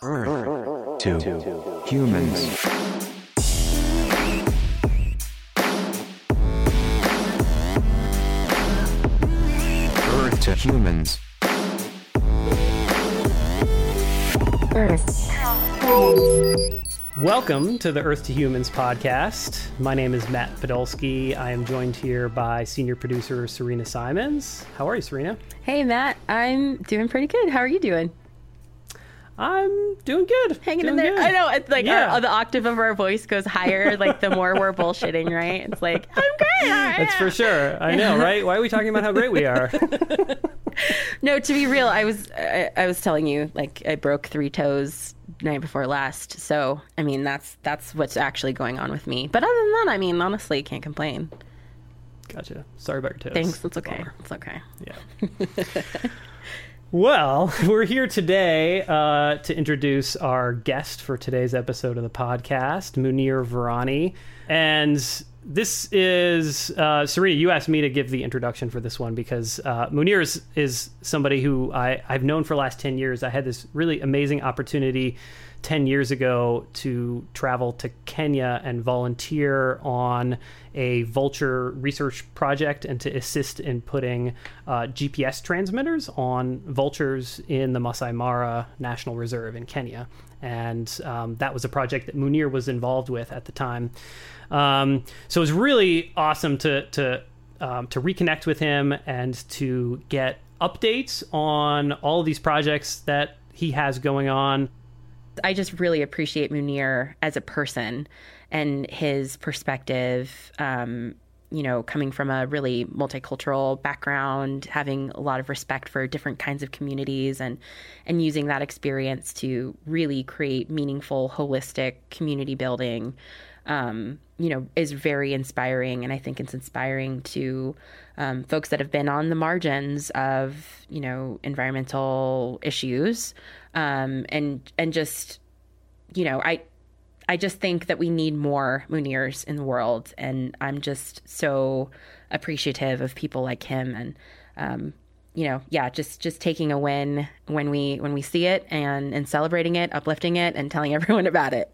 Earth to humans. Earth to humans. Welcome to the Earth to Humans podcast. My name is Matt Podolsky. I am joined here by senior producer Serena Simons. How are you, Serena? Hey, Matt. I'm doing pretty good. How are you doing? I'm doing good. Hanging doing in there. good. I know. It's like uh, Yeah. our, the octave of our voice goes higher, like the more we're bullshitting, right? It's like, I'm great. That's for sure. I know, right? Why are we talking about how great we are? No, to be real, I was I, I was telling you, like I broke three toes night before last. So I mean, that's that's what's actually going on with me. But other than that, I mean, honestly, can't complain. Gotcha. Sorry about your toes. Thanks. It's okay. Bummer. It's okay. Yeah. well, we're here today uh, to introduce our guest for today's episode of the podcast, Munir Virani. And this is, uh, Serena, you asked me to give the introduction for this one because uh, Munir is, is somebody who I, I've known for the last 10 years. I had this really amazing opportunity 10 years ago to travel to Kenya and volunteer on a vulture research project and to assist in putting uh, GPS transmitters on vultures in the Masai Mara National Reserve in Kenya. And um, that was a project that Munir was involved with at the time. Um, so it was really awesome to, to, um, to reconnect with him and to get updates on all of these projects that he has going on. I just really appreciate Munir as a person and his perspective. Um, you know, coming from a really multicultural background, having a lot of respect for different kinds of communities, and and using that experience to really create meaningful, holistic community building. Um, you know, is very inspiring, and I think it's inspiring to um, folks that have been on the margins of you know environmental issues, um, and and just you know, I I just think that we need more Munirs in the world, and I'm just so appreciative of people like him, and um, you know, yeah, just just taking a win when we when we see it, and and celebrating it, uplifting it, and telling everyone about it.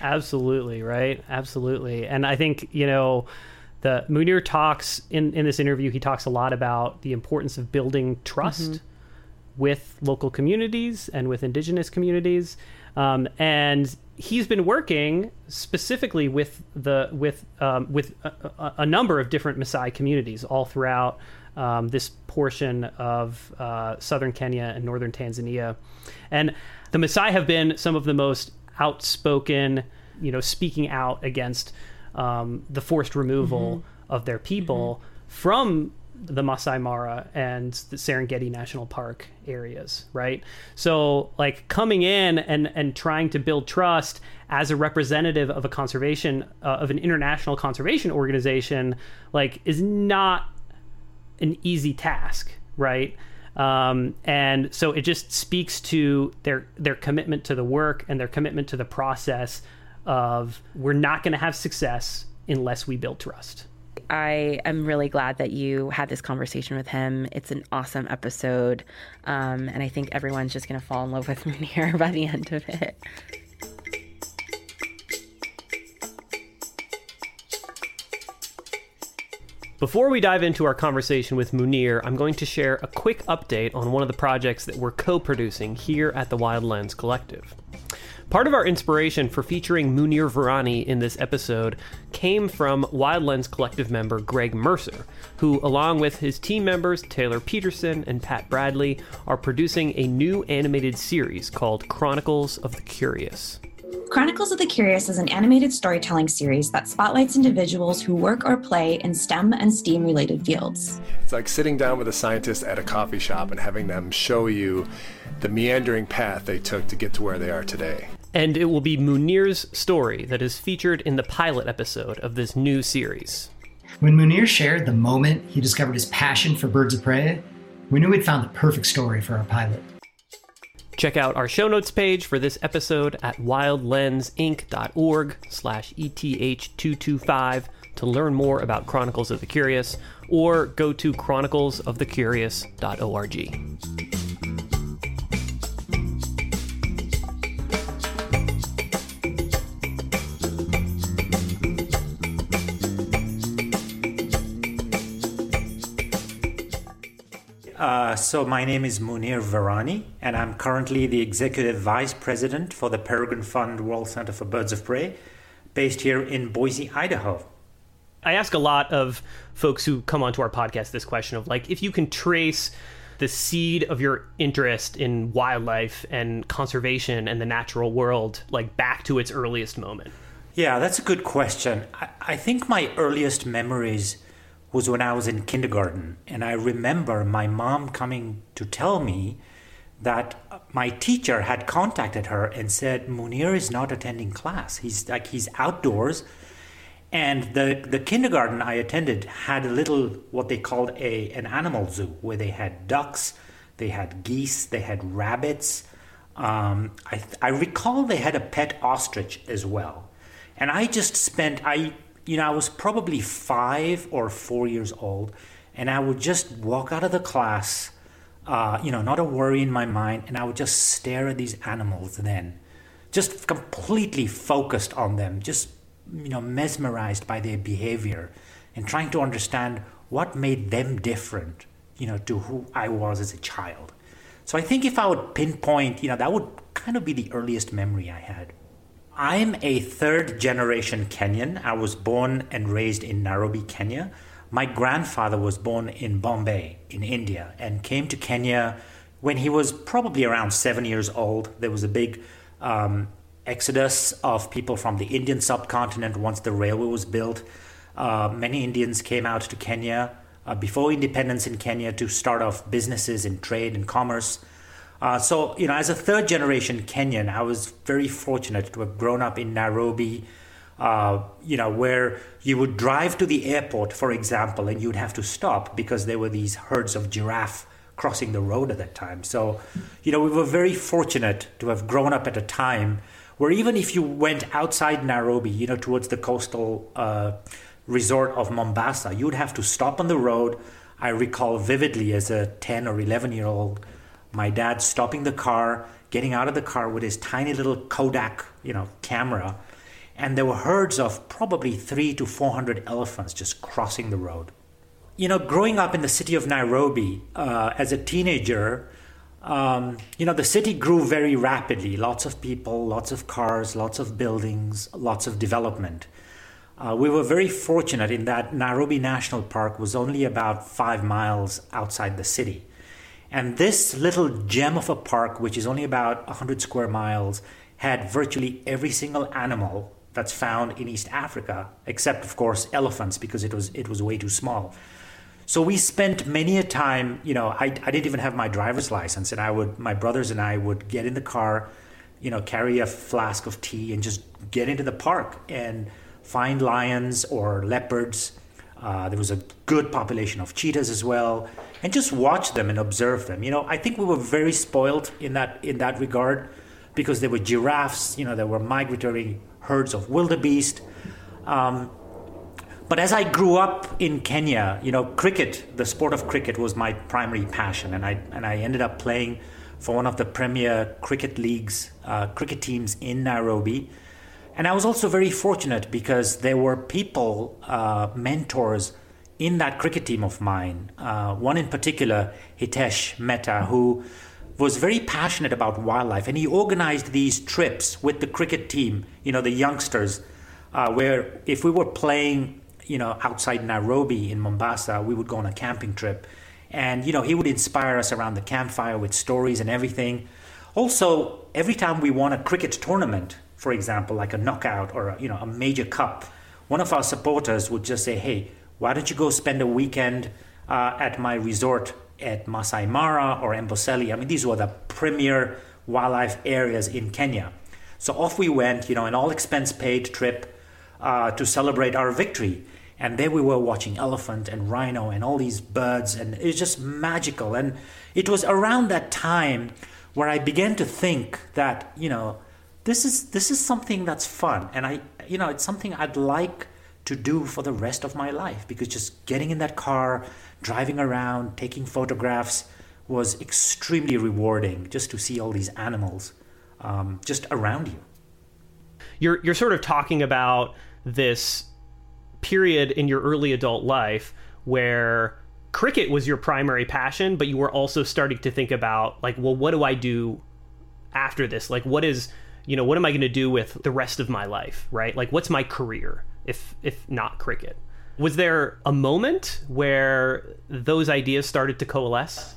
Absolutely, right? Absolutely. And I think, you know, the Munir talks in, in this interview, he talks a lot about the importance of building trust with local communities and with indigenous communities. Um, and he's been working specifically with the with um, with a, a, a number of different Maasai communities all throughout um, this portion of uh, southern Kenya and northern Tanzania, and the Maasai have been some of the most outspoken, you know, speaking out against um, the forced removal of their people from the Masai Mara and the Serengeti National Park areas, right? So, like coming in and and trying to build trust as a representative of a conservation uh, of an international conservation organization, like is not an easy task, right? Um, and so it just speaks to their their commitment to the work and their commitment to the process of we're not going to have success unless we build trust. I am really glad that you had this conversation with him. It's an awesome episode, um, and I think everyone's just going to fall in love with Munir by the end of it. Before we dive into our conversation with Munir, I'm going to share a quick update on one of the projects that we're co producing here at the Wild Lens Collective. Part of our inspiration for featuring Munir Virani in this episode came from Wild Lens Collective member Greg Mercer, who, along with his team members Taylor Peterson and Pat Bradley, are producing a new animated series called Chronicles of the Curious. Chronicles of the Curious is an animated storytelling series that spotlights individuals who work or play in STEM and STEAM related fields. It's like sitting down with a scientist at a coffee shop and having them show you the meandering path they took to get to where they are today. And it will be Munir's story that is featured in the pilot episode of this new series. When Munir shared the moment he discovered his passion for birds of prey, we knew we'd found the perfect story for our pilot. Check out our show notes page for this episode at wildlensinc.org slash ETH225 to learn more about Chronicles of the Curious, or go to chroniclesofthecurious.org. so, my name is Munir Virani, and I'm currently the Executive Vice President for the Peregrine Fund World Center for Birds of Prey, based here in Boise, Idaho. I ask a lot of folks who come onto our podcast this question of like, if you can trace the seed of your interest in wildlife and conservation and the natural world, like back to its earliest moment. Yeah, that's a good question. I, I think my earliest memories was when I was in kindergarten, and I remember my mom coming to tell me that my teacher had contacted her and said Munir is not attending class. He's like he's outdoors and the, the kindergarten I attended had a little, what they called a, an animal zoo, where they had ducks, they had geese, they had rabbits. Um, I, I recall they had a pet ostrich as well. And I just spent, I, you know, I was probably five or four years old, and I would just walk out of the class, uh, you know, not a worry in my mind, and I would just stare at these animals then, just completely focused on them, just you know mesmerized by their behavior and trying to understand what made them different you know to who I was as a child. So I think if I would pinpoint you know that would kind of be the earliest memory I had I'm a third generation Kenyan I was born and raised in Nairobi Kenya my grandfather was born in Bombay in India and came to Kenya when he was probably around 7 years old there was a big um, exodus of people from the Indian subcontinent once the railway was built. Uh, many Indians came out to Kenya uh, before independence in Kenya to start off businesses in trade and commerce. Uh, so, you know, as a third generation Kenyan, I was very fortunate to have grown up in Nairobi, uh, you know, where you would drive to the airport, for example, and you'd have to stop because there were these herds of giraffe crossing the road at that time. So, you know, we were very fortunate to have grown up at a time where even if you went outside Nairobi, you know, towards the coastal uh, resort of Mombasa, you would have to stop on the road. I recall vividly as a 10 or 11 year old, my dad stopping the car, getting out of the car with his tiny little Kodak, you know, camera. And there were herds of probably three to 400 elephants just crossing the road. You know, growing up in the city of Nairobi uh, as a teenager, um, you know, the city grew very rapidly. Lots of people, lots of cars, lots of buildings, lots of development. Uh, we were very fortunate in that Nairobi National Park was only about five miles outside the city. And this little gem of a park, which is only about 100 square miles, had virtually every single animal that's found in East Africa, except, of course, elephants, because it was, it was way too small. So we spent many a time, you know, I, I didn't even have my driver's license, and I would, my brothers and I would get in the car, you know, carry a flask of tea and just get into the park and find lions or leopards. Uh, there was a good population of cheetahs as well, and just watch them and observe them. You know, I think we were very spoiled in that in that regard because there were giraffes. You know, there were migratory herds of wildebeest. Um, but as I grew up in Kenya, you know, cricket, the sport of cricket was my primary passion, and I and I ended up playing for one of the premier cricket leagues, uh, cricket teams in Nairobi. And I was also very fortunate because there were people, uh, mentors in that cricket team of mine. Uh, one in particular, Hitesh Mehta, who was very passionate about wildlife, and he organized these trips with the cricket team. You know, the youngsters, uh, where if we were playing you know, outside Nairobi in Mombasa, we would go on a camping trip. And, you know, he would inspire us around the campfire with stories and everything. Also, every time we won a cricket tournament, for example, like a knockout or, a, you know, a major cup, one of our supporters would just say, hey, why don't you go spend a weekend uh, at my resort at Masai Mara or Amboseli? I mean, these were the premier wildlife areas in Kenya. So off we went, you know, an all expense paid trip uh, to celebrate our victory and there we were watching elephant and rhino and all these birds and it was just magical and it was around that time where i began to think that you know this is this is something that's fun and i you know it's something i'd like to do for the rest of my life because just getting in that car driving around taking photographs was extremely rewarding just to see all these animals um, just around you you're you're sort of talking about this period in your early adult life where cricket was your primary passion, but you were also starting to think about like, well, what do I do after this? Like, what is you know, what am I going to do with the rest of my life, right? Like, what's my career if if not cricket? Was there a moment where those ideas started to coalesce?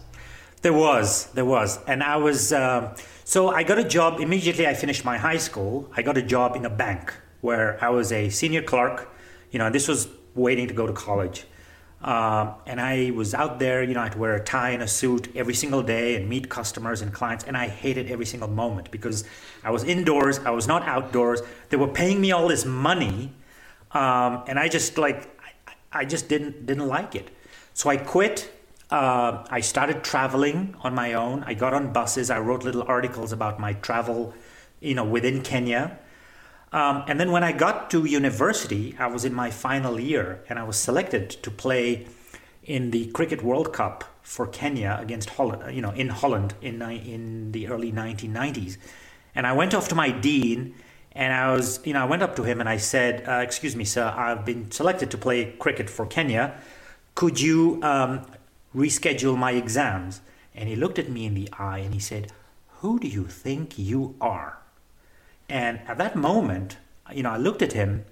There was, there was, and I was. Uh, so I got a job immediately. I finished my high school. I got a job in a bank where I was a senior clerk. You know, this was waiting to go to college. Um, and I was out there, you know, I had to wear a tie and a suit every single day and meet customers and clients. And I hated every single moment because I was indoors, I was not outdoors. They were paying me all this money. Um, and I just like, I, I, just didn't, didn't like it. So I quit. Uh, I started traveling on my own. I got on buses. I wrote little articles about my travel, you know, within Kenya. Um, and then when I got to university, I was in my final year and I was selected to play in the Cricket World Cup for Kenya against Holland, you know, in Holland in, in the early 1990s. And I went off to my dean and I was, you know, I went up to him and I said, uh, Excuse me, sir, I've been selected to play cricket for Kenya. Could you um, reschedule my exams? And he looked at me in the eye and he said, Who do you think you are? And at that moment, you know, I looked at him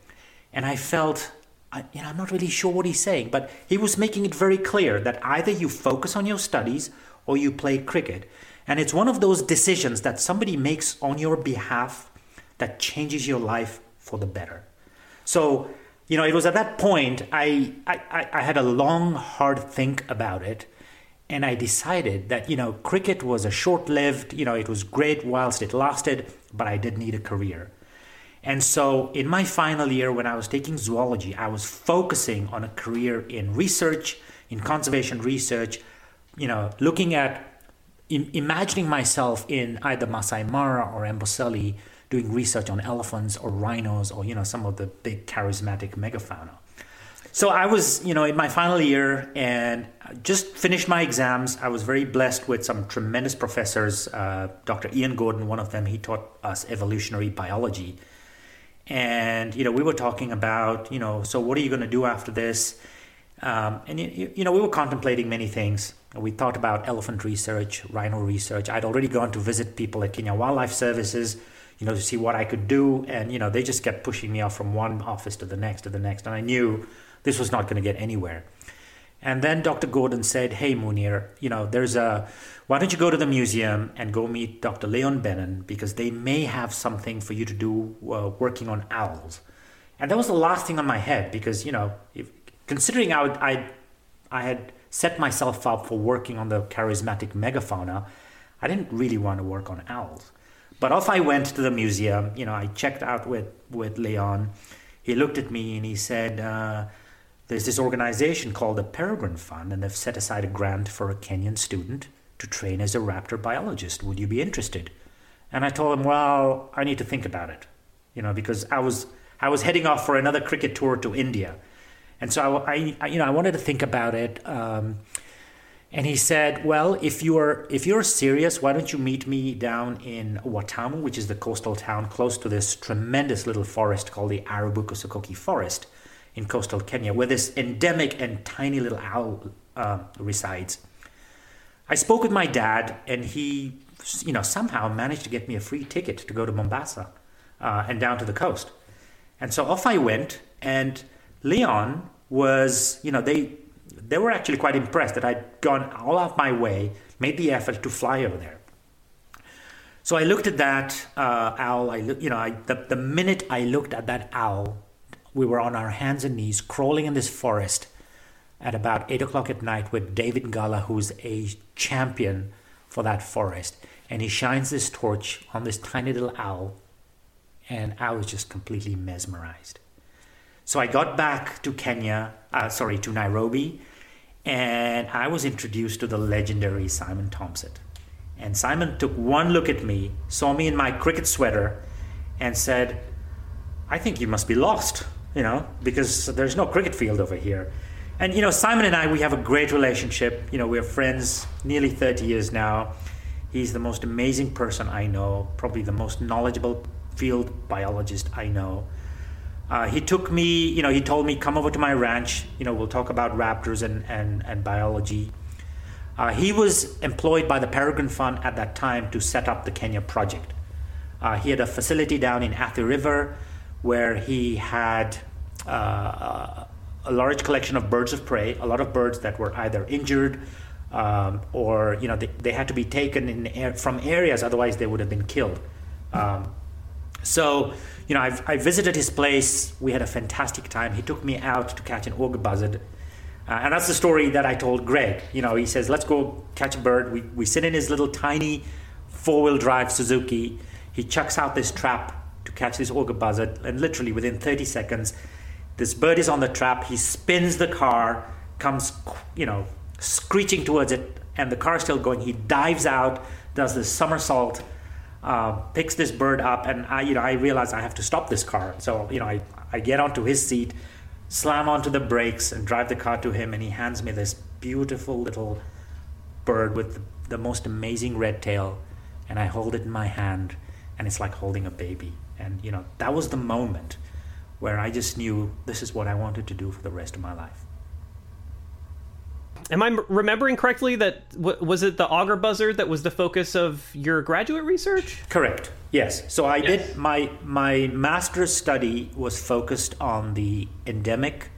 and I felt, I, you know, I'm not really sure what he's saying, but he was making it very clear that either you focus on your studies or you play cricket. And it's one of those decisions that somebody makes on your behalf that changes your life for the better. So, you know, it was at that point I, I, I had a long, hard think about it. And I decided that, you know, cricket was a short lived, you know, it was great whilst it lasted but I did need a career. And so, in my final year, when I was taking zoology, I was focusing on a career in research, in conservation research, you know, looking at in, imagining myself in either Masai Mara or Amboseli doing research on elephants or rhinos or, you know, some of the big charismatic megafauna. So I was, you know, in my final year and just finished my exams. I was very blessed with some tremendous professors. Uh, Dr. Ian Gordon, one of them, he taught us evolutionary biology. And, you know, we were talking about, you know, so what are you going to do after this? Um, and, you, you know, we were contemplating many things. We thought about elephant research, rhino research. I'd already gone to visit people at Kenya Wildlife Services, you know, to see what I could do. And, you know, they just kept pushing me off from one office to the next to the next. And I knew this was not going to get anywhere. And then Dr. Gordon said, Hey, Munir, you know, there's a, why don't you go to the museum and go meet Dr. Leon Bennun because they may have something for you to do uh, working on owls. And that was the last thing on my head because, you know, if, considering I, would, I, I had set myself up for working on the charismatic megafauna, I didn't really want to work on owls. But off I went to the museum. You know, I checked out with, with Leon. He looked at me and he said, uh, there's this organization called the Peregrine Fund, and they've set aside a grant for a Kenyan student to train as a raptor biologist. Would you be interested? And I told him, well, I need to think about it, you know, because I was I was heading off for another cricket tour to India, and so I, I you know I wanted to think about it. Um, and he said, "Well, if you're if you're serious, why don't you meet me down in Watamu, which is the coastal town close to this tremendous little forest called the Arabuko-Sokoke Forest." In coastal Kenya, where this endemic and tiny little owl uh, resides. I spoke with my dad, and he, you know, somehow managed to get me a free ticket to go to Mombasa uh, and down to the coast. And so off I went, and Leon was, you know, they they were actually quite impressed that I'd gone all out my way, made the effort to fly over there. So I looked at that uh, owl. I, you know, I, the, the minute I looked at that owl, we were on our hands and knees crawling in this forest at about 8 o'clock at night with David Ngala, who's a champion for that forest. And he shines this torch on this tiny little owl, and I was just completely mesmerized. So I got back to Kenya, uh, sorry, to Nairobi, and I was introduced to the legendary Simon Thomsett. And Simon took one look at me, saw me in my cricket sweater, and said, I think you must be lost you know, because there's no cricket field over here. And, you know, Simon and I, we have a great relationship. You know, we're friends nearly 30 years now. He's the most amazing person I know, probably the most knowledgeable field biologist I know. Uh, he took me, you know, he told me, come over to my ranch. You know, we'll talk about raptors and, and, and biology. Uh, he was employed by the Peregrine Fund at that time to set up the Kenya project. Uh, he had a facility down in Athi River where he had uh, a large collection of birds of prey, a lot of birds that were either injured um, or you know they, they, had to be taken air, from areas, otherwise they would have been killed. Um, so you know I've, I visited his place. We had a fantastic time. He took me out to catch an auger buzzard. Uh, and that's the story that I told Greg. You know, he says, let's go catch a bird. We, we sit in his little tiny four wheel drive Suzuki. He chucks out this trap catch this auger buzzard. And literally within 30 seconds, this bird is on the trap. He spins the car, comes, you know, screeching towards it, and the car is still going. He dives out, does this somersault, uh, picks this bird up, and I, you know, I realize I have to stop this car. So, you know, I, I get onto his seat, slam onto the brakes, and drive the car to him, and he hands me this beautiful little bird with the most amazing red tail, and I hold it in my hand, and it's like holding a baby. And you know, that was the moment where I just knew this is what I wanted to do for the rest of my life. Am I remembering correctly that was it the auger buzzard that was the focus of your graduate research? Correct. Yes. So I yes. did my my master's study was focused on the endemic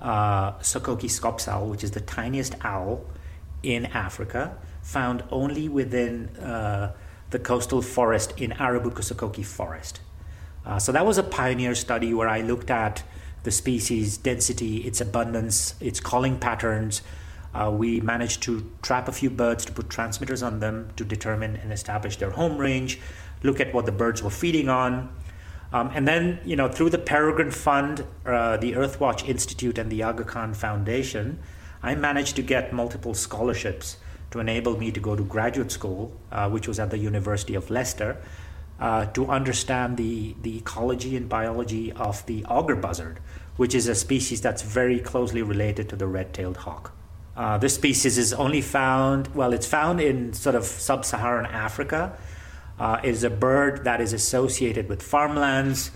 uh, Sokoke scops owl, which is the tiniest owl in Africa, found only within uh, the coastal forest in Arabuko Sokoke Forest. Uh, so that was a pioneer study where I looked at the species density, its abundance, its calling patterns. Uh, we managed to trap a few birds to put transmitters on them to determine and establish their home range, look at what the birds were feeding on. Um, and then, you know, through the Peregrine Fund, uh, the Earthwatch Institute, and the Aga Khan Foundation, I managed to get multiple scholarships to enable me to go to graduate school, uh, which was at the University of Leicester, uh, to understand the, the ecology and biology of the auger buzzard, which is a species that's very closely related to the red tailed hawk. Uh, this species is only found, well, it's found in sort of sub Saharan Africa. Uh, it is a bird that is associated with farmlands.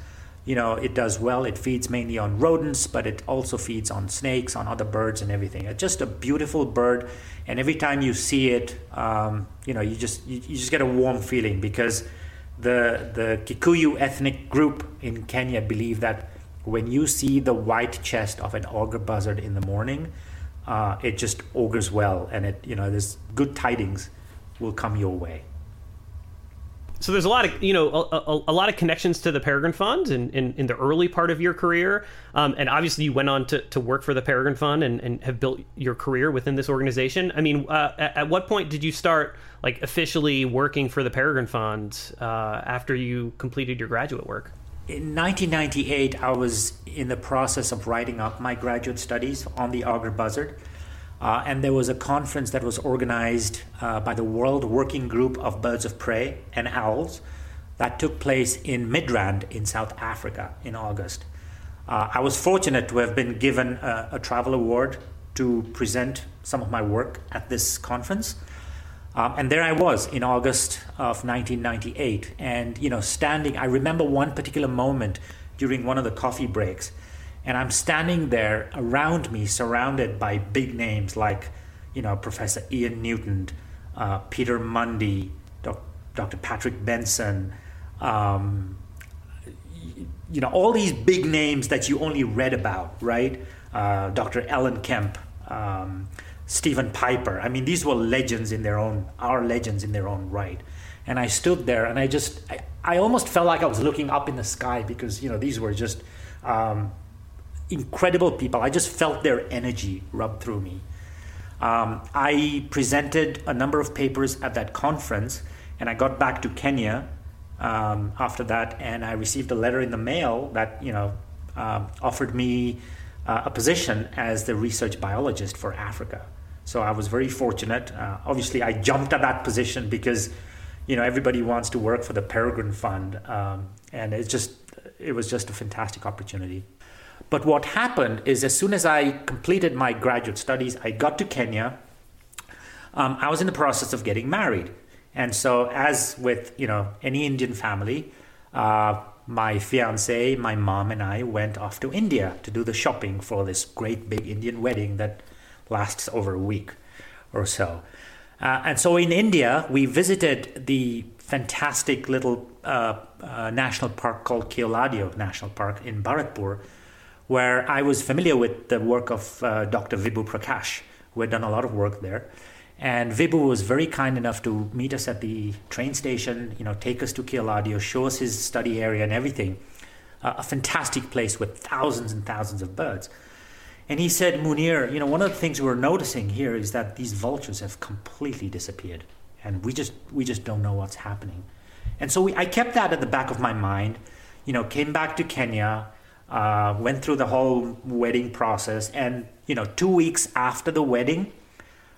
You know, it does well. It feeds mainly on rodents, but it also feeds on snakes, on other birds, and everything. It's just a beautiful bird, and every time you see it, um, you know, you just you, you just get a warm feeling because the the Kikuyu ethnic group in Kenya believe that when you see the white chest of an auger buzzard in the morning, uh, it just augurs well, and it you know there's good tidings will come your way. So there's a lot of you know a, a, a lot of connections to the Peregrine Fund in, in, in the early part of your career, um, and obviously you went on to, to work for the Peregrine Fund and, and have built your career within this organization. I mean, uh, at, at, what point did you start like officially working for the Peregrine Fund uh, after you completed your graduate work? In 1998, I was in the process of writing up my graduate studies on the auger buzzard. Uh, and there was a conference that was organized uh, by the World Working Group of Birds of Prey and Owls that took place in Midrand in South Africa in August. Uh, I was fortunate to have been given a, a, travel award to present some of my work at this conference. Um, and there I was in August of 1998. And, you know, standing, I remember one particular moment during one of the coffee breaks and I'm standing there around me, surrounded by big names like, you know, Professor Ian Newton, uh, Peter Mundy, Doc, Dr. Patrick Benson, um, you know, all these big names that you only read about, right? Uh, Dr. Alan Kemp, um, Stephen Piper. I mean, these were legends in their own, our legends in their own right. And I stood there and I just, I, I almost felt like I was looking up in the sky because, you know, these were just, um, incredible people. I just felt their energy rub through me. Um, I presented a number of papers at that conference, and I got back to Kenya um, after that, and I received a letter in the mail that you know uh, offered me uh, a position as the research biologist for Africa. So I was very fortunate. Uh, obviously, I jumped at that position because you know everybody wants to work for the Peregrine Fund, um, and it's just it was just a fantastic opportunity. But what happened is, as soon as I completed my graduate studies, I got to Kenya. Um, I was in the process of getting married, and so as with you know any Indian family, uh, my fiance, my mom, and I went off to India to do the shopping for this great big Indian wedding that lasts over a week or so. Uh, and so in India, we visited the fantastic little uh, uh, national park called Keoladeo National Park in Bharatpur, where I was familiar with the work of uh, Dr. Vibhu Prakash, who had done a lot of work there. And Vibhu was very kind enough to meet us at the train station, you know, take us to Keoladeo, show us his study area and everything. Uh, a fantastic place with thousands and thousands of birds. And he said, Munir, you know, one of the things we're noticing here is that these vultures have completely disappeared, and we just we just don't know what's happening. And so we, I kept that at the back of my mind. You know, came back to Kenya, uh, went through the whole wedding process, and you know, two weeks after the wedding,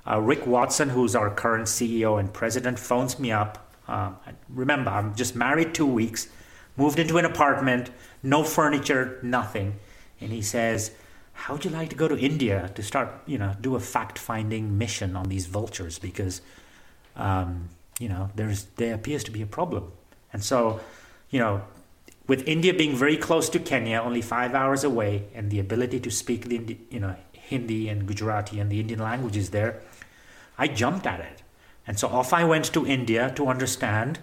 uh, Rick Watson, who's our current CEO and president, phones me up. Uh, remember, I'm just married two weeks, moved into an apartment, no furniture, nothing, and he says how would you like to go to India to start, you know, do a fact-finding mission on these vultures? Because, um, you know, there's there appears to be a problem, and so, you know, with India being very close to Kenya, only five hours away, and the ability to speak the you know Hindi and Gujarati and the Indian languages there, I jumped at it, and so off I went to India to understand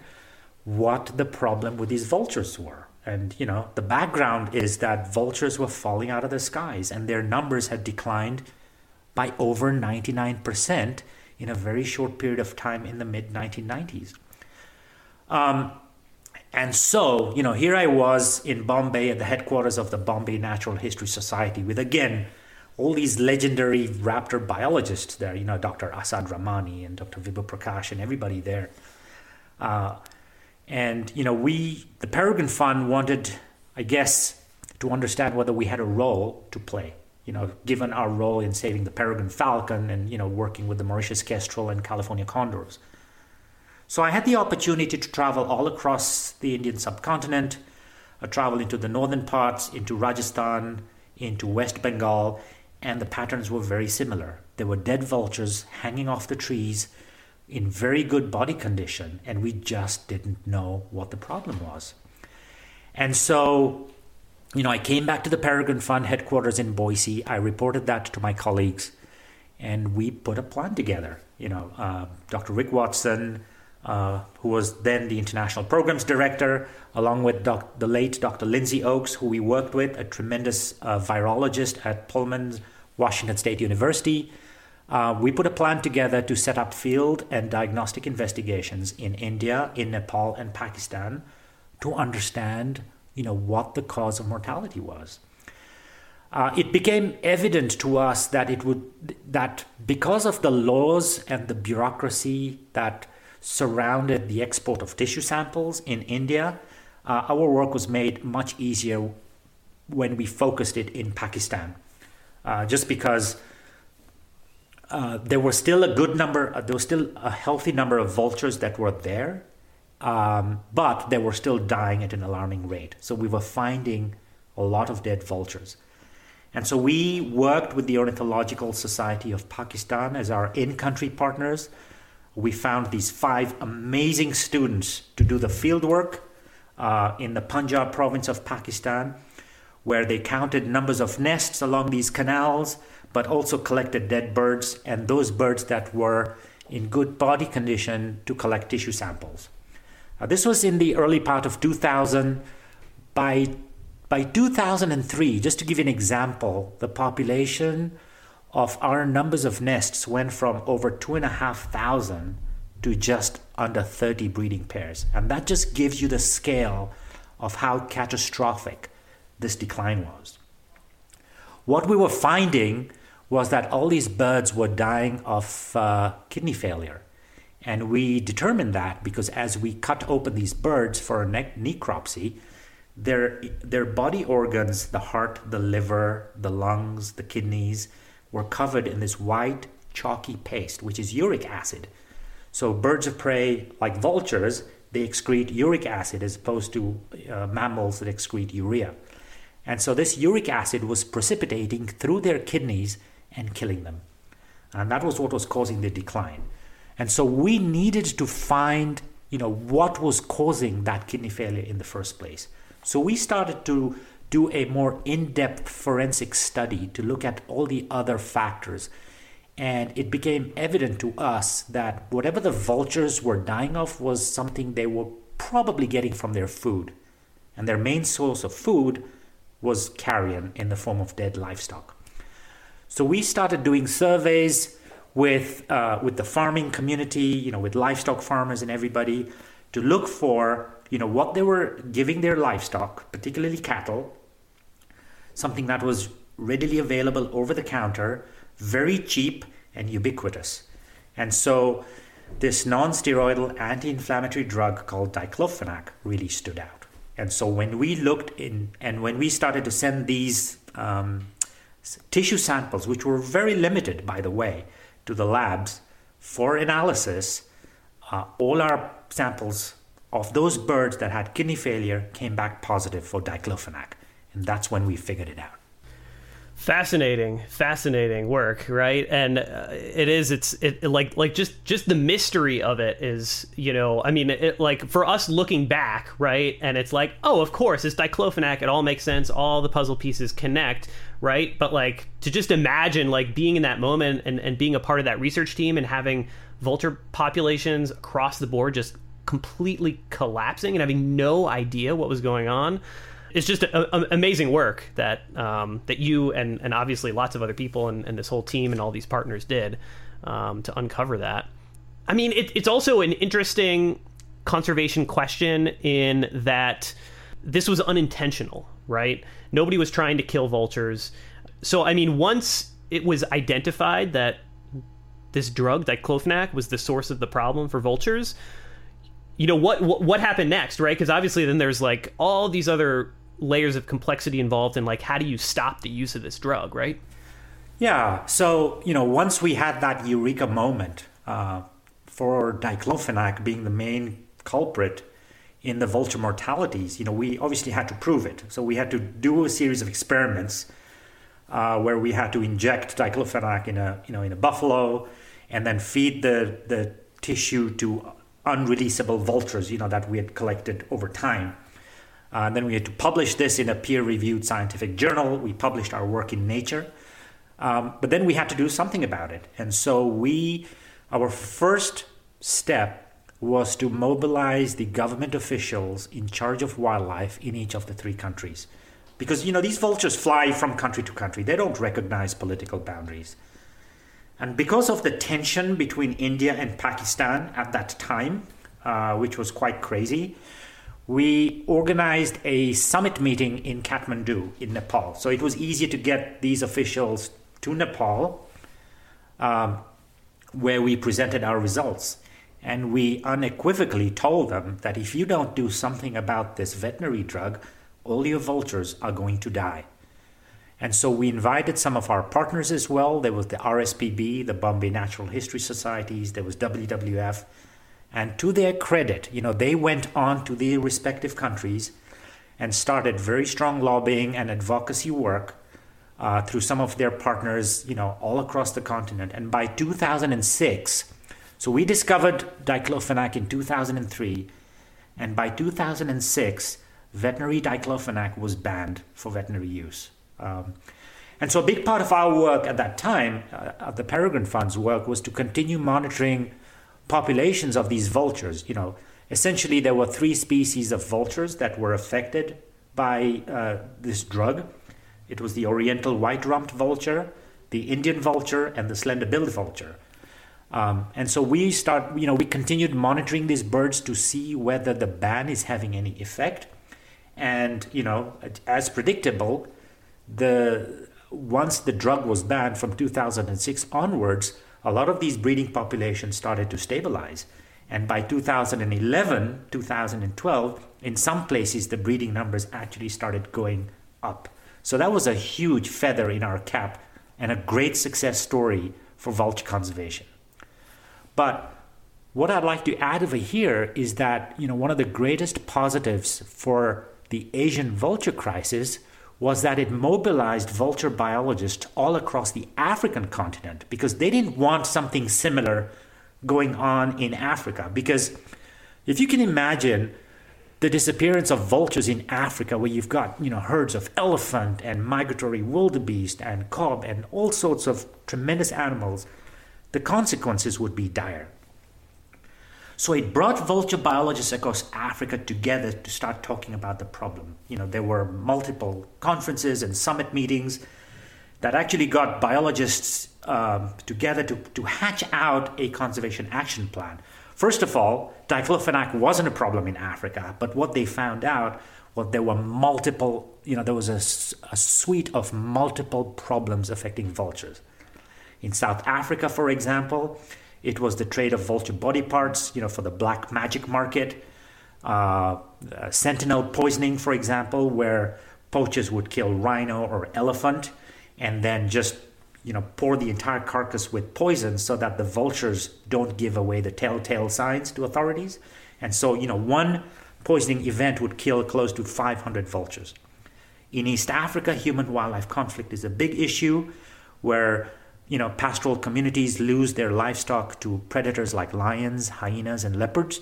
what the problem with these vultures were. And you know, the background is that vultures were falling out of the skies and their numbers had declined by over 99% in a very short period of time in the mid 1990s. Um, and so, you know, here I was in Bombay at the headquarters of the Bombay Natural History Society with, again, all these legendary raptor biologists there, you know, Dr. Asad Rahmani and Dr. Vibhu Prakash and everybody there. Uh, and, you know, we, the Peregrine Fund, wanted, I guess, to understand whether we had a role to play, you know, given our role in saving the peregrine falcon and, you know, working with the Mauritius kestrel and California condors. So I had the opportunity to travel all across the Indian subcontinent, uh, travel into the northern parts, into Rajasthan, into West Bengal, and the patterns were very similar. There were dead vultures hanging off the trees in very good body condition, and we just didn't know what the problem was. And so, you know, I came back to the Peregrine Fund headquarters in Boise. I reported that to my colleagues, and we put a plan together. You know, uh, Dr. Rick Watson, uh, who was then the international programs director, along with doc- the late Dr. Lindsay Oaks, who we worked with, a tremendous uh, virologist at Pullman, Washington State University. Uh, we put a plan together to set up field and diagnostic investigations in India, in Nepal, and Pakistan to understand, you know, what the cause of mortality was. Uh, it became evident to us that it would that because of the laws and the bureaucracy that surrounded the export of tissue samples in India, uh, our work was made much easier when we focused it in Pakistan. Uh, just because uh, there were still a good number, uh, there was still a healthy number of vultures that were there, um, but they were still dying at an alarming rate. So we were finding a lot of dead vultures. And so we worked with the Ornithological Society of Pakistan as our in country partners. We found these five amazing students to do the field work uh, in the Punjab province of Pakistan, where they counted numbers of nests along these canals but also collected dead birds and those birds that were in good body condition to collect tissue samples. Uh, this was in the early part of 2000. By, by 2003, just to give you an example, the population of our numbers of nests went from over 2,500 to just under 30 breeding pairs. And that just gives you the scale of how catastrophic this decline was. What we were finding was that all these birds were dying of uh, kidney failure. And we determined that because as we cut open these birds for a ne- necropsy, their, their body organs, the heart, the liver, the lungs, the kidneys, were covered in this white, chalky paste, which is uric acid. So, birds of prey, like vultures, they excrete uric acid as opposed to uh, mammals that excrete urea. And so, this uric acid was precipitating through their kidneys and killing them. And that was what was causing the decline. And so we needed to find, you know, what was causing that kidney failure in the first place. So we started to do a more in depth forensic study to look at all the other factors. And it became evident to us that whatever the vultures were dying of was something they were probably getting from their food. And their main source of food was carrion in the form of dead livestock. So we started doing surveys with uh, with the farming community, you know, with livestock farmers and everybody, to look for you know what they were giving their livestock, particularly cattle, something that was readily available over the counter, very cheap and ubiquitous. And so this non-steroidal anti-inflammatory drug called diclofenac really stood out. And so when we looked in and when we started to send these um, tissue samples, which were very limited, by the way, to the labs for analysis, uh, all our samples of those birds that had kidney failure came back positive for diclofenac. And that's when we figured it out. Fascinating fascinating work right? And uh, it is it's it like like just just the mystery of it is you know i mean it like for us looking back right and it's like oh of course it's diclofenac it all makes sense all the puzzle pieces connect right? But like to just imagine like being in that moment and, and being a part of that research team and having vulture populations across the board just completely collapsing and having no idea what was going on it's just a, a, amazing work that um, that you and and obviously lots of other people and, and this whole team and all these partners did um, to uncover that. I mean, it, it's also an interesting conservation question in that this was unintentional, right? Nobody was trying to kill vultures. So, I mean, once it was identified that this drug, diclofenac, was the source of the problem for vultures, you know what what, what happened next, right? Because obviously, then there's like all these other layers of complexity involved in like how do you stop the use of this drug, right? Yeah. So you know, once we had that eureka moment uh, for diclofenac being the main culprit in the vulture mortalities, you know, we obviously had to prove it. So we had to do a series of experiments uh, where we had to inject diclofenac in a you know in a buffalo, and then feed the the tissue to unreleasable vultures, you know, that we had collected over time. Uh, then we had to publish this in a peer reviewed scientific journal. We published our work in Nature. Um, but then we had to do something about it. And so we, our first step was to mobilize the government officials in charge of wildlife in each of the three countries. Because, you know, these vultures fly from country to country, they don't recognize political boundaries. And because of the tension between India and Pakistan at that time, uh, which was quite crazy, we organized a summit meeting in Kathmandu in Nepal. So it was easier to get these officials to Nepal, um, where we presented our results. And we unequivocally told them that if you don't do something about this veterinary drug, all your vultures are going to die. And so we invited some of our partners as well. There was the RSPB, the Bombay Natural History Societies, there was WWF, and to their credit, you know, they went on to their respective countries and started very strong lobbying and advocacy work uh, through some of their partners, you know, all across the continent. And by 2006, so we discovered diclofenac in 2003, and by 2006, veterinary diclofenac was banned for veterinary use. Um, and so a big part of our work at that time, uh, the Peregrine Fund's work, was to continue monitoring populations of these vultures. You know, essentially there were three species of vultures that were affected by uh, this drug. It was the Oriental white-rumped vulture, the Indian vulture, and the slender-billed vulture. Um, and so we start, you know, we continued monitoring these birds to see whether the ban is having any effect. And you know, as predictable, the once the drug was banned from 2006 onwards, a lot of these breeding populations started to stabilize. And by 2011, 2012, in some places, the breeding numbers actually started going up. So that was a huge feather in our cap and a great success story for vulture conservation. But what I'd like to add over here is that you know one of the greatest positives for the Asian vulture crisis was that it mobilized vulture biologists all across the African continent because they didn't want something similar going on in Africa. Because if you can imagine the disappearance of vultures in Africa, where you've got you know herds of elephant and migratory wildebeest and kob and all sorts of tremendous animals, the consequences would be dire. So it brought vulture biologists across Africa together to start talking about the problem. You know, there were multiple conferences and summit meetings that actually got biologists um, together to, to hatch out a conservation action plan. First of all, diclofenac wasn't a problem in Africa, but what they found out was there were multiple, you know, there was a, a suite of multiple problems affecting vultures. In South Africa, for example, it was the trade of vulture body parts, you know, for the black magic market. Uh, uh, sentinel poisoning, for example, where poachers would kill rhino or elephant and then just you know pour the entire carcass with poison so that the vultures don't give away the telltale signs to authorities. And so you know one poisoning event would kill close to 500 vultures. In East Africa, human wildlife conflict is a big issue where you know, pastoral communities lose their livestock to predators like lions, hyenas, and leopards.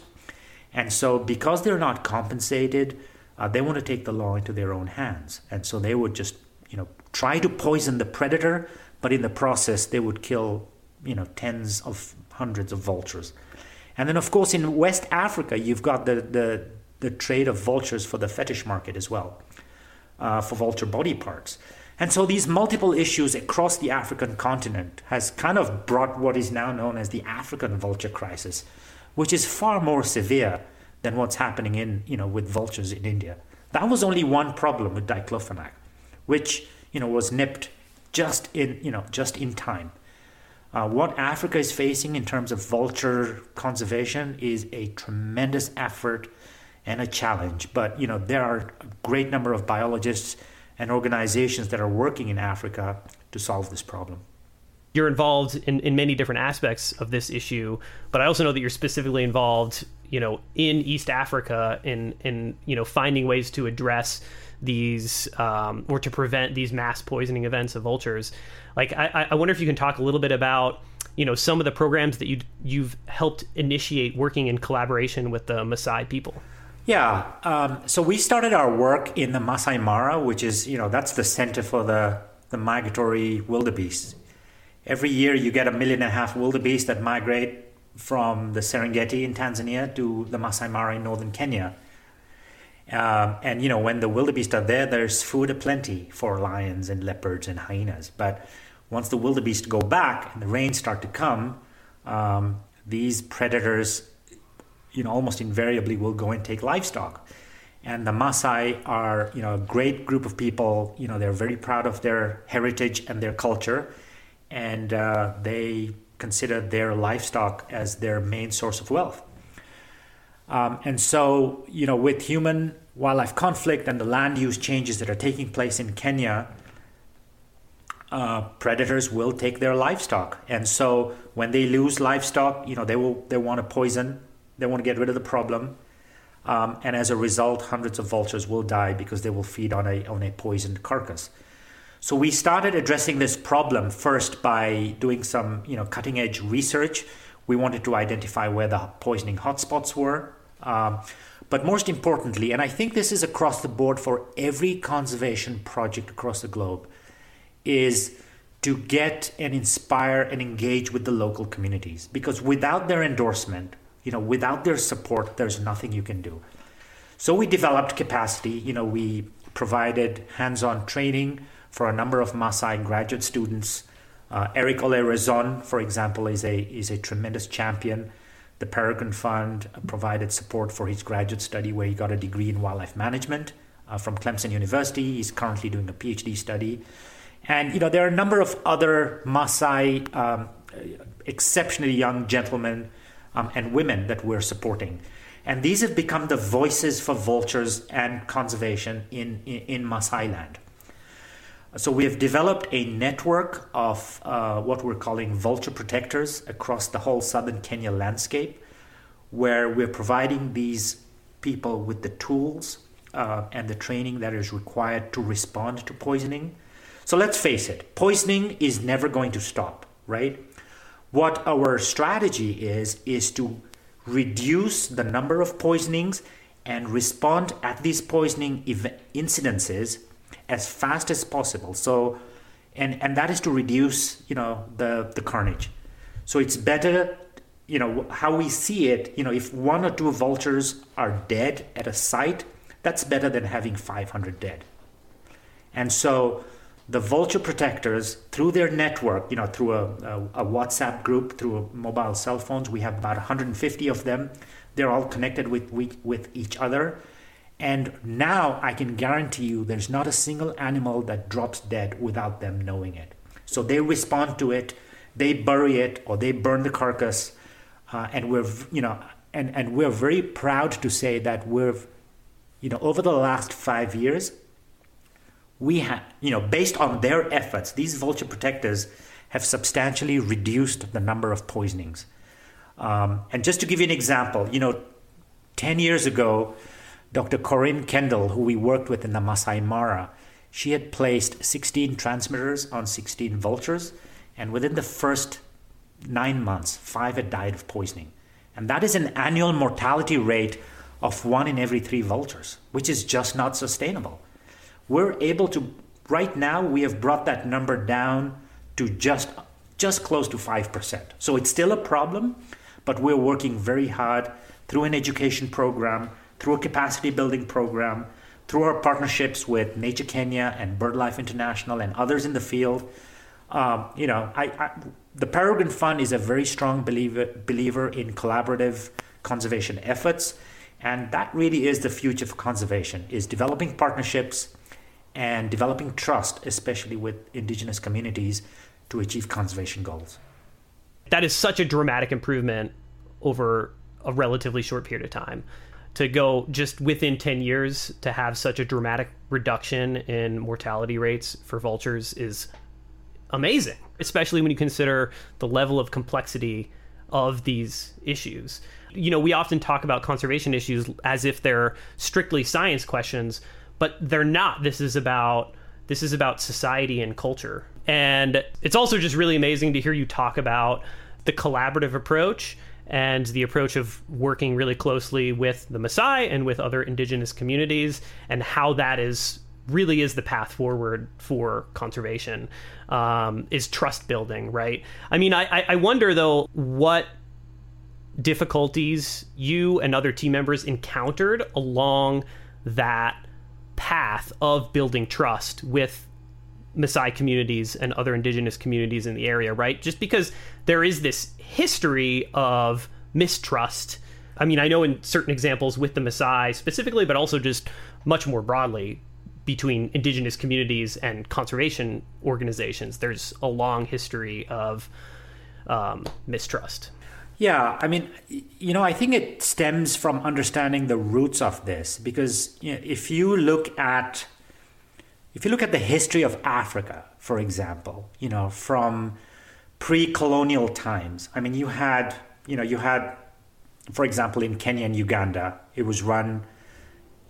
And so, because they're not compensated, uh, they want to take the law into their own hands. And so, they would just, you know, try to poison the predator, but in the process, they would kill, you know, tens of hundreds of vultures. And then, of course, in West Africa, you've got the, the, the trade of vultures for the fetish market as well, uh, for vulture body parts. And so these multiple issues across the African continent has kind of brought what is now known as the African vulture crisis, which is far more severe than what's happening in, you know, with vultures in India. That was only one problem with diclofenac, which, you know, was nipped just in, you know, just in time. Uh, what Africa is facing in terms of vulture conservation is a tremendous effort and a challenge. But you know there are a great number of biologists and organizations that are working in Africa to solve this problem. You're involved in, in many different aspects of this issue, but I also know that you're specifically involved, you know, in East Africa in in you know finding ways to address these um, or to prevent these mass poisoning events of vultures. Like, I, I wonder if you can talk a little bit about you know some of the programs that you you've helped initiate working in collaboration with the Maasai people. Yeah. Um, so we started our work in the Masai Mara, which is, you know, that's the center for the, the migratory wildebeest. Every year you get a million and a half wildebeest that migrate from the Serengeti in Tanzania to the Masai Mara in northern Kenya. Um, and, you know, when the wildebeest are there, there's food aplenty for lions and leopards and hyenas. But once the wildebeest go back and the rains start to come, um, these predators you know, almost invariably will go and take livestock. And the Maasai are, you know, a great group of people. You know, they're very proud of their heritage and their culture, and uh, they consider their livestock as their main source of wealth. Um, and so, you know, with human wildlife conflict and the land use changes that are taking place in Kenya, uh, predators will take their livestock. And so, when they lose livestock, you know, they will they want to poison they want to get rid of the problem. Um, and as a result, hundreds of vultures will die because they will feed on a, on a poisoned carcass. So we started addressing this problem first by doing some you know, cutting edge research. We wanted to identify where the poisoning hotspots were. Um, but most importantly, and I think this is across the board for every conservation project across the globe, is to get and inspire and engage with the local communities. Because without their endorsement, you know, without their support, there's nothing you can do. So we developed capacity. You know, we provided hands-on training for a number of Maasai graduate students. Uh, Eric Ole Rezon, for example, is a is a tremendous champion. The Peregrine Fund provided support for his graduate study, where he got a degree in wildlife management uh, from Clemson University. He's currently doing a PhD study, and you know there are a number of other Maasai um, exceptionally young gentlemen um, and women that we're supporting. And these have become the voices for vultures and conservation in, in, in Maasai land. So we have developed a network of uh, what we're calling vulture protectors across the whole southern Kenya landscape, where we're providing these people with the tools uh, and the training that is required to respond to poisoning. So let's face it, poisoning is never going to stop, right? What our strategy is, is to reduce the number of poisonings and respond at these poisoning ev- incidences as fast as possible. So, and and that is to reduce, you know, the the carnage. So it's better, you know, how we see it. You know, if one or two vultures are dead at a site, that's better than having 500 dead. And so the vulture protectors through their network you know through a, a, a, whatsapp group through mobile cell phones we have about 150 of them. They're all connected with, with, with each other. And now i can guarantee you there's not a single animal that drops dead without them knowing it. So they respond to it they bury it or they burn the carcass. Uh, and we're you know and, and we're very proud to say that we're you know over the last five years we have, you know, based on their efforts, these vulture protectors have substantially reduced the number of poisonings. Um, and just to give you an example, you know, 10 years ago, Dr. Corinne Kendall, who we worked with in the Masai Mara, she had placed 16 transmitters on 16 vultures, and within the first nine months, five had died of poisoning. And that is an annual mortality rate of one in every three vultures, which is just not sustainable we're able to right now we have brought that number down to just just close to 5%. So it's still a problem, but we're working very hard through an education program, through a capacity building program, through our partnerships with Nature Kenya and BirdLife International and others in the field. Um, you know, I, I, the Peregrine Fund is a very strong believer, believer in collaborative conservation efforts, and that really is the future for conservation: is developing partnerships and developing trust, especially with indigenous communities, to achieve conservation goals. That is such a dramatic improvement over a relatively short period of time. To go just within 10 years to have such a dramatic reduction in mortality rates for vultures is amazing, especially when you consider the level of complexity of these issues. You know, we often talk about conservation issues as if they're strictly science questions, but they're not. This is about this is about society and culture. And it's also just really amazing to hear you talk about the collaborative approach and the approach of working really closely with the Maasai and with other indigenous communities and how that is really is the path forward for conservation um, is trust building right i mean I, I wonder though what difficulties you and other team members encountered along that path of building trust with Maasai communities and other indigenous communities in the area, right? Just because there is this history of mistrust. I mean, I know in certain examples with the Maasai specifically, but also just much more broadly between indigenous communities and conservation organizations, there's a long history of um, mistrust. Yeah, I mean, you know, I think it stems from understanding the roots of this because you know, if you look at if you look at the history of Africa, for example, you know, from pre-colonial times, I mean, you had, you know, you had, for example, in Kenya and Uganda, it was run,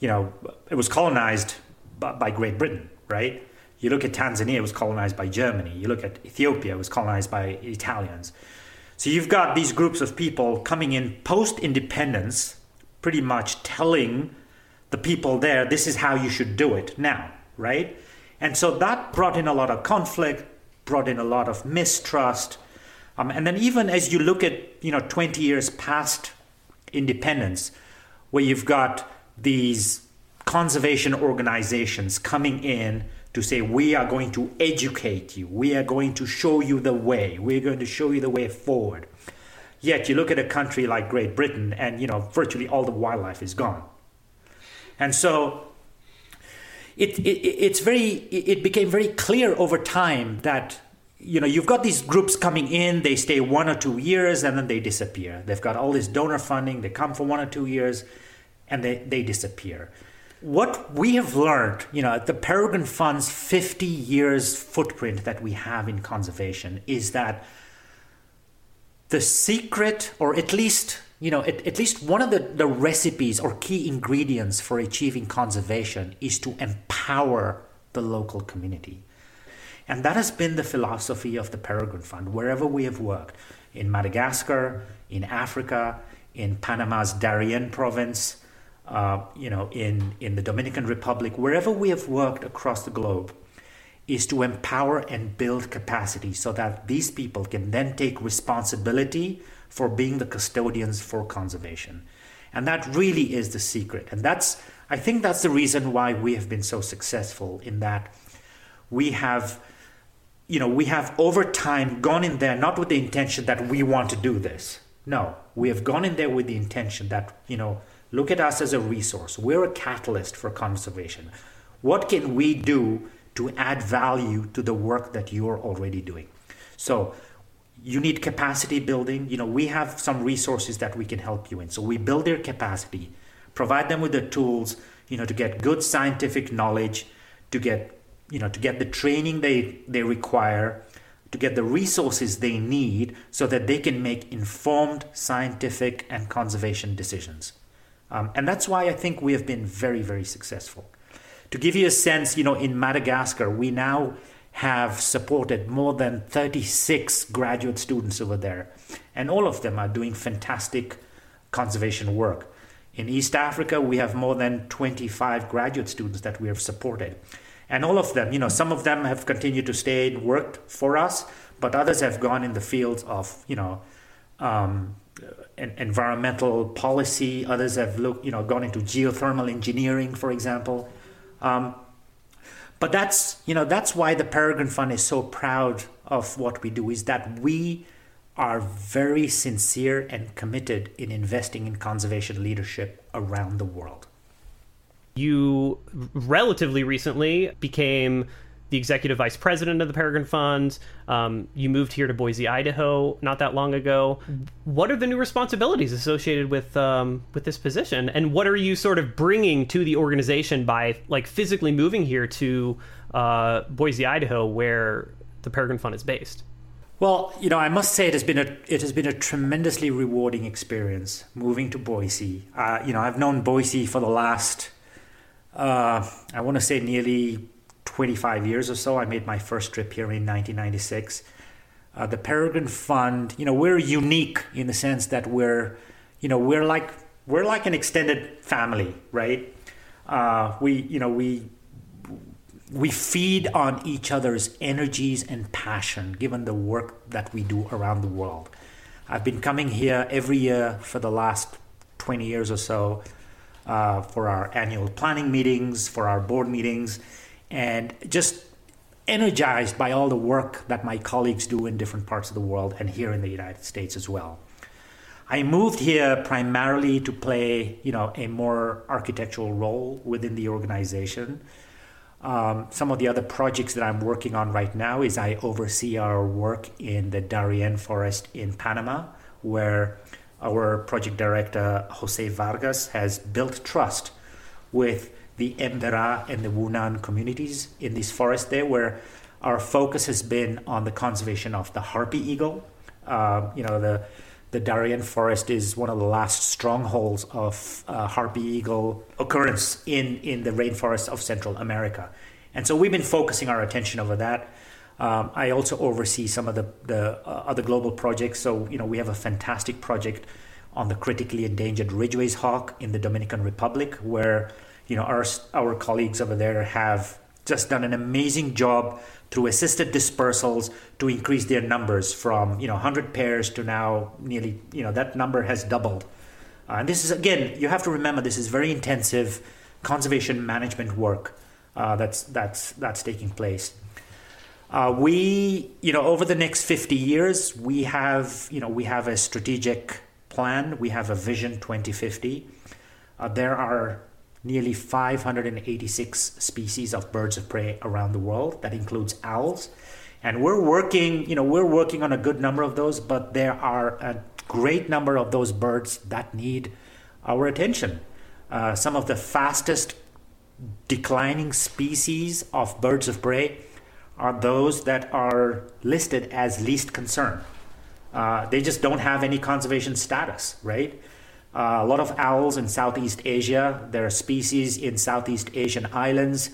you know, it was colonized by, by Great Britain, right? You look at Tanzania, it was colonized by Germany. You look at Ethiopia, it was colonized by Italians. So you've got these groups of people coming in post independence, pretty much telling the people there, this is how you should do it now, right? And so that brought in a lot of conflict, brought in a lot of mistrust. Um, and then even as you look at, you know, 20 years past independence, where you've got these conservation organizations coming in to say, we are going to educate you, we are going to show you the way, we're going to show you the way forward. Yet you look at a country like Great Britain and, you know, virtually all the wildlife is gone. And so it, it, it's very, it became very clear over time that you know you've got these groups coming in they stay one or two years and then they disappear they've got all this donor funding they come for one or two years and they, they disappear what we have learned, you know, the Peregrine Fund's 50 years footprint that we have in conservation is that the secret, or at least, you know, at, at least one of the, the recipes or key ingredients for achieving conservation is to empower the local community. And that has been the philosophy of the Peregrine Fund, wherever we have worked in Madagascar, in Africa, in Panama's Darien province, uh, you know, in, in the Dominican Republic, wherever we have worked across the globe, is to empower and build capacity so that these people can then take responsibility for being the custodians for conservation. And that really is the secret. And that's, I think that's the reason why we have been so successful in that we have, you know, we have over time gone in there not with the intention that we want to do this. No, we have gone in there with the intention that, you know, look at us as a resource. We're a catalyst for conservation. What can we do to add value to the work that you're already doing? So, you need capacity building. You know, we have some resources that we can help you in. So we build their capacity, provide them with the tools, you know, to get good scientific knowledge, to get, you know, to get the training they they require, to get the resources they need so that they can make informed scientific and conservation decisions. Um, and that's why I think we have been very, very successful. To give you a sense, you know, in Madagascar, we now have supported more than 36 graduate students over there, and all of them are doing fantastic conservation work. In East Africa, we have more than 25 graduate students that we have supported. And all of them, you know, some of them have continued to stay and worked for us, but others have gone in the fields of, you know, um, environmental policy. Others have looked, you know, gone into geothermal engineering, for example. Um, but that's you know that's why the Peregrine Fund is so proud of what we do is that we are very sincere and committed in investing in conservation leadership around the world. You relatively recently became the executive vice president of the Peregrine Fund. Um, you moved here to Boise, Idaho, not that long ago. What are the new responsibilities associated with um, with this position, and what are you sort of bringing to the organization by like physically moving here to uh, Boise, Idaho, where the Peregrine Fund is based? Well, you know, I must say it has been a it has been a tremendously rewarding experience moving to Boise. Uh, you know, I've known Boise for the last uh, I want to say nearly 25 years or so. I made my first trip here in 1996. Uh, the Peregrine Fund, you know, we're unique in the sense that we're, you know, we're like we're like an extended family, right? Uh, we, you know, we we feed on each other's energies and passion, given the work that we do around the world. I've been coming here every year for the last 20 years or so uh, for our annual planning meetings, for our board meetings and just energized by all the work that my colleagues do in different parts of the world and here in the United States as well. I moved here primarily to play, you know, a more architectural role within the organization. Um, some of the other projects that I'm working on right now is I oversee our work in the Darien Forest in Panama, where our project director Jose Vargas has built trust with the Emberá and the Wounaan communities in this forest there, where our focus has been on the conservation of the harpy eagle. Uh, you know, the the Darien forest is one of the last strongholds of uh, harpy eagle occurrence in, in the rainforests of Central America. And so we've been focusing our attention over that. Um, I also oversee some of the, the uh, other global projects. So, you know, we have a fantastic project on the critically endangered Ridgway's hawk in the Dominican Republic, where you know our our colleagues over there have just done an amazing job through assisted dispersals to increase their numbers from you know 100 pairs to now nearly you know that number has doubled. Uh, and this is again you have to remember this is very intensive conservation management work uh, that's that's that's taking place. Uh, we you know over the next 50 years we have you know we have a strategic plan. We have a vision 2050 uh, there are nearly 586 species of birds of prey around the world. That includes owls. And we're working, you know, we're working on a good number of those, but there are a great number of those birds that need our attention. Uh, some of the fastest declining species of birds of prey are those that are listed as least concern. Uh, they just don't have any conservation status, right? Uh, a lot of owls in Southeast Asia. There are species in Southeast Asian islands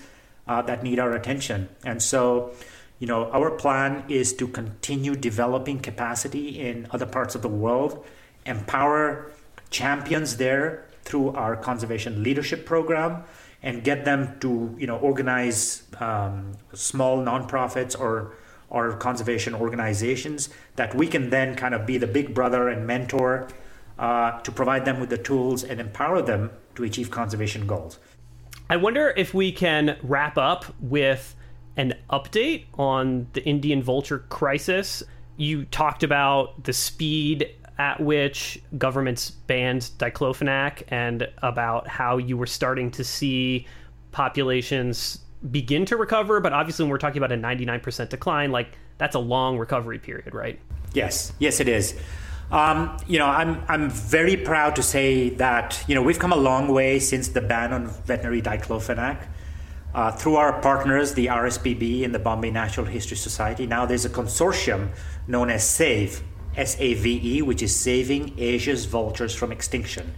uh, that need our attention. And so, you know, our plan is to continue developing capacity in other parts of the world, empower champions there through our conservation leadership program and get them to you know organize um, small nonprofits or or conservation organizations that we can then kind of be the big brother and mentor uh, to provide them with the tools and empower them to achieve conservation goals. I wonder if we can wrap up with an update on the Indian vulture crisis. You talked about the speed at which governments banned diclofenac and about how you were starting to see populations begin to recover. But obviously, when we're talking about a 99% decline, like that's a long recovery period, right? Yes, yes, it is. Um, you know, I'm I'm very proud to say that you know we've come a long way since the ban on veterinary diclofenac. Uh, through our partners, the RSPB and the Bombay Natural History Society, now there's a consortium known as SAVE, S-A-V-E, which is Saving Asia's Vultures from Extinction.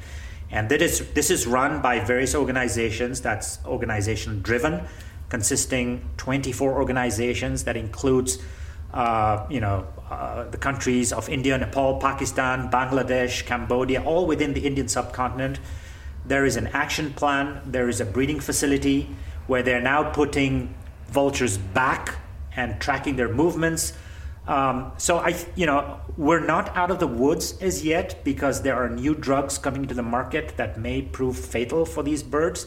And that is, this is run by various organizations, that's organization driven, consisting 24 organizations that includes uh, you know, uh, the countries of India, Nepal, Pakistan, Bangladesh, Cambodia, all within the Indian subcontinent. There is an action plan, there is a breeding facility where they're now putting vultures back and tracking their movements um, so I, you know, we're not out of the woods as yet because there are new drugs coming to the market that may prove fatal for these birds.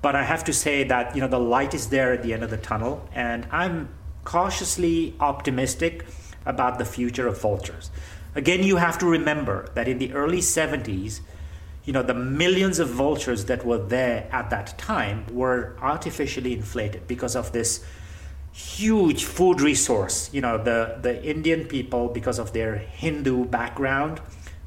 But I have to say that you know the light is there at the end of the tunnel, and I'm cautiously optimistic about the future of vultures. Again, you have to remember that in the early 70s, you know, the millions of vultures that were there at that time were artificially inflated because of this huge food resource. You know, the, the Indian people, because of their Hindu background,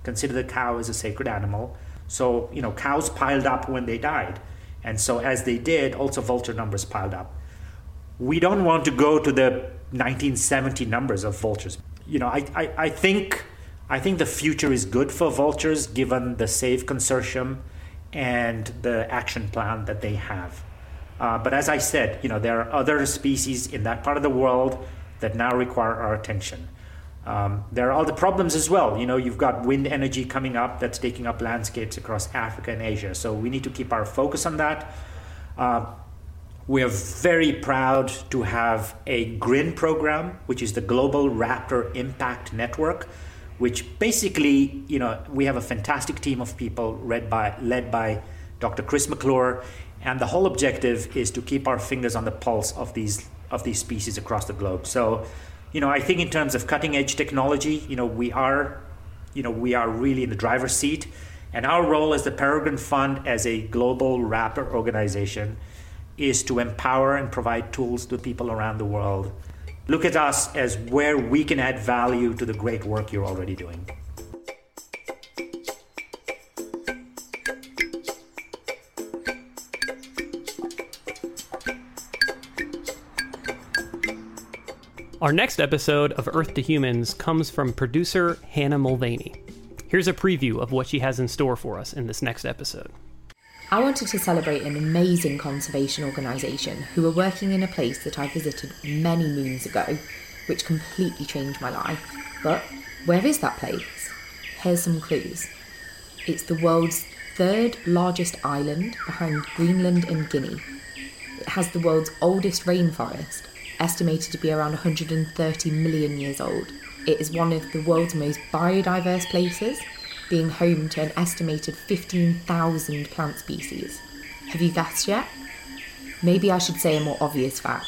consider the cow as a sacred animal. So, you know, cows piled up when they died. And so, as they did, also vulture numbers piled up. We don't want to go to the 1970 numbers of vultures. You know, I, I, I think I think the future is good for vultures given the SAVE consortium and the action plan that they have. Uh, but as I said, you know, there are other species in that part of the world that now require our attention. Um, there are other problems as well. You know, you've got wind energy coming up that's taking up landscapes across Africa and Asia. So we need to keep our focus on that. Uh, we are very proud to have a GRIN program, which is the Global Raptor Impact Network, which basically, you know, we have a fantastic team of people led by, led by Dr. Chris McClure and the whole objective is to keep our fingers on the pulse of these of these species across the globe. So, you know, I think in terms of cutting edge technology, you know, we are, you know, we are really in the driver's seat, and our role as the Peregrine Fund as a global raptor organization is to empower and provide tools to people around the world. Look at us as where we can add value to the great work you're already doing. Our next episode of Earth to Humans comes from producer Hannah Mulvaney. Here's a preview of what she has in store for us in this next episode. I wanted to celebrate an amazing conservation organisation who are working in a place that I visited many moons ago, which completely changed my life. But where is that place? Here's some clues. It's the world's third largest island behind Greenland and Guinea. It has the world's oldest rainforest estimated to be around 130 million years old. It is one of the world's most biodiverse places, being home to an estimated 15,000 plant species. Have you guessed yet? Maybe I should say a more obvious fact.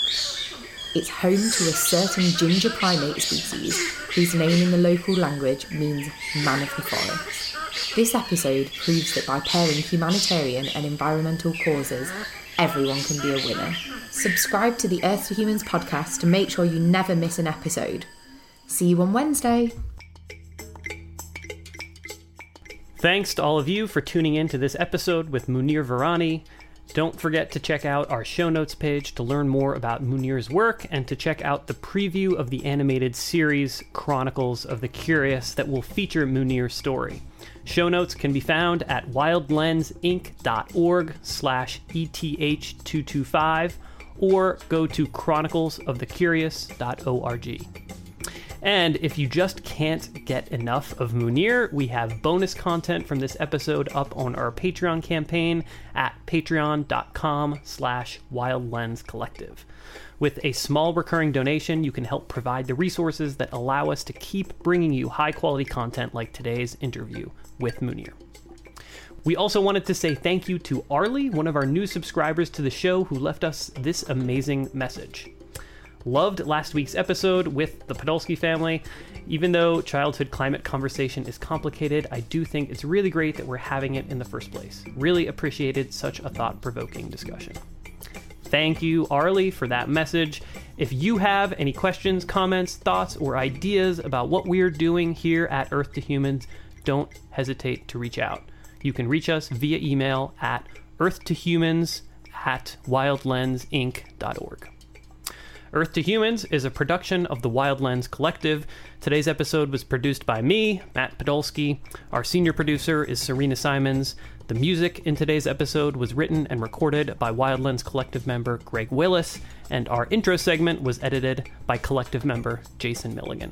It's home to a certain ginger primate species whose name in the local language means man of the forest. This episode proves that by pairing humanitarian and environmental causes, everyone can be a winner. Subscribe to the Earth to Humans podcast to make sure you never miss an episode. See you on Wednesday. Thanks to all of you for tuning in to this episode with Munir Virani. Don't forget to check out our show notes page to learn more about Munir's work and to check out the preview of the animated series Chronicles of the Curious that will feature Munir's story. Show notes can be found at wildlensinc.org slash ETH225 or go to chroniclesofthecurious.org. And if you just can't get enough of Munir, we have bonus content from this episode up on our Patreon campaign at patreon.com slash wildlenscollective. With a small recurring donation, you can help provide the resources that allow us to keep bringing you high quality content like today's interview with Munir. We also wanted to say thank you to Arlie, one of our new subscribers to the show, who left us this amazing message. Loved last week's episode with the Podolsky family. Even though childhood climate conversation is complicated, I do think it's really great that we're having it in the first place. Really appreciated such a thought provoking discussion. Thank you, Arlie, for that message. If you have any questions, comments, thoughts, or ideas about what we're doing here at Earth to Humans, don't hesitate to reach out. You can reach us via email at earthtohumans at wildlensinc.org. Earth to Humans is a production of the Wild Lens Collective. Today's episode was produced by me, Matt Podolsky. Our senior producer is Serena Simons. The music in today's episode was written and recorded by Wild Lens Collective member Greg Willis, and our intro segment was edited by Collective member Jason Milligan.